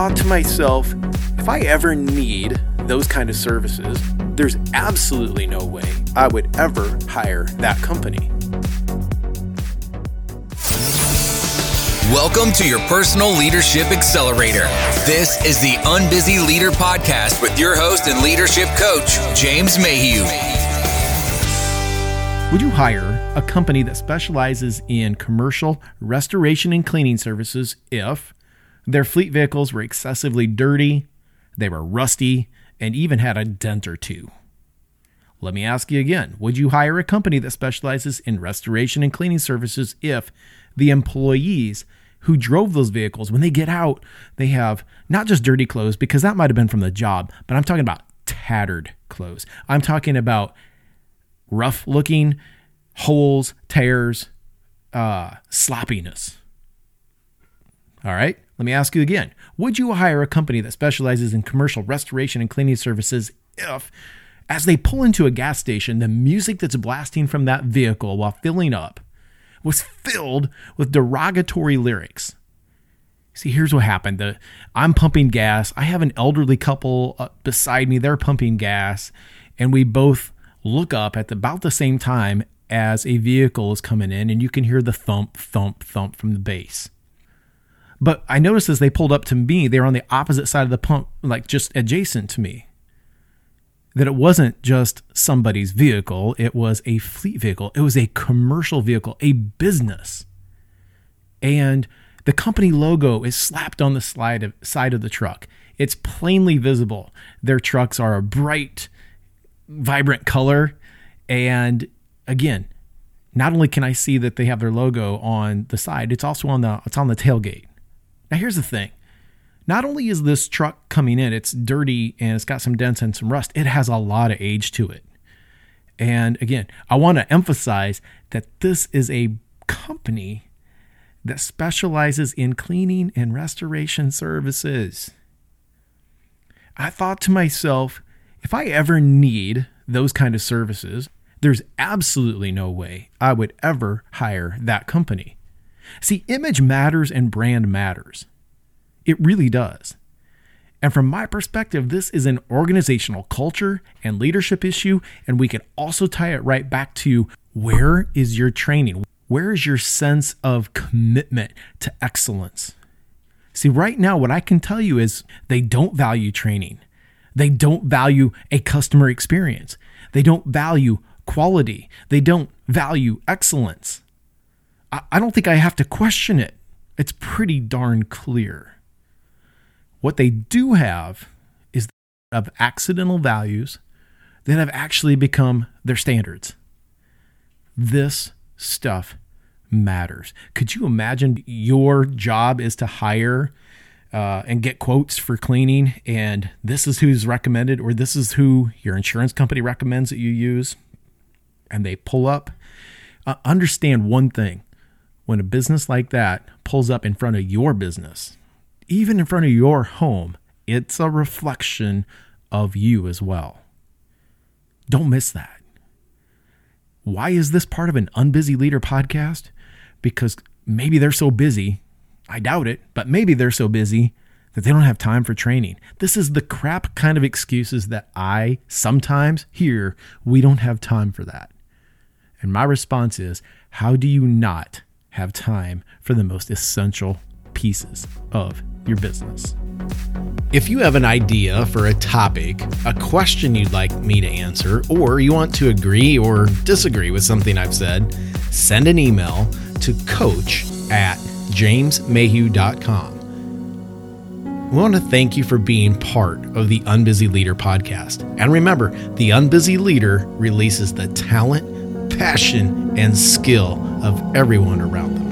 thought to myself, if I ever need those kind of services, there's absolutely no way I would ever hire that company. Welcome to your personal leadership accelerator. This is the Unbusy Leader podcast with your host and leadership coach, James Mayhew. Would you hire a company that specializes in commercial restoration and cleaning services if their fleet vehicles were excessively dirty, they were rusty, and even had a dent or two? Let me ask you again Would you hire a company that specializes in restoration and cleaning services if the employees who drove those vehicles, when they get out, they have not just dirty clothes, because that might have been from the job, but I'm talking about tattered clothes. I'm talking about rough looking holes, tears, uh, sloppiness. All right, let me ask you again. Would you hire a company that specializes in commercial restoration and cleaning services if, as they pull into a gas station, the music that's blasting from that vehicle while filling up was filled with derogatory lyrics? See, here's what happened. The, I'm pumping gas. I have an elderly couple uh, beside me. They're pumping gas. And we both look up at the, about the same time as a vehicle is coming in, and you can hear the thump, thump, thump from the bass. But I noticed as they pulled up to me, they were on the opposite side of the pump, like just adjacent to me. That it wasn't just somebody's vehicle, it was a fleet vehicle, it was a commercial vehicle, a business. And the company logo is slapped on the slide of, side of the truck. It's plainly visible. Their trucks are a bright, vibrant color. And again, not only can I see that they have their logo on the side, it's also on the it's on the tailgate. Now here's the thing. Not only is this truck coming in, it's dirty and it's got some dents and some rust, it has a lot of age to it. And again, I want to emphasize that this is a company that specializes in cleaning and restoration services. I thought to myself, if I ever need those kind of services, there's absolutely no way I would ever hire that company. See, image matters and brand matters. It really does. And from my perspective, this is an organizational culture and leadership issue. And we can also tie it right back to where is your training? Where is your sense of commitment to excellence? See, right now, what I can tell you is they don't value training. They don't value a customer experience. They don't value quality. They don't value excellence. I, don't think I have to question it. It's pretty darn clear. What they do have is of accidental values that have actually become their standards. This stuff matters. Could you imagine your job is to hire uh, and get quotes for cleaning, and this is who's recommended, or this is who your insurance company recommends that you use? and they pull up, uh, understand one thing. When a business like that pulls up in front of your business, even in front of your home, it's a reflection of you as well. Don't miss that. Why is this part of an Unbusy Leader podcast? Because maybe they're so busy, I doubt it, but maybe they're so busy that they don't have time for training. This is the crap kind of excuses that I sometimes hear. We don't have time for that. And my response is how do you not have time for the most essential pieces of your business? If you have an idea for a topic, a question you'd like me to answer, or you want to agree or disagree with something I've said, send an email to coach at jamesmayhew.com. We want to thank you for being part of the Unbusy Leader podcast. And remember, the Unbusy Leader releases the talent passion, and skill of everyone around them.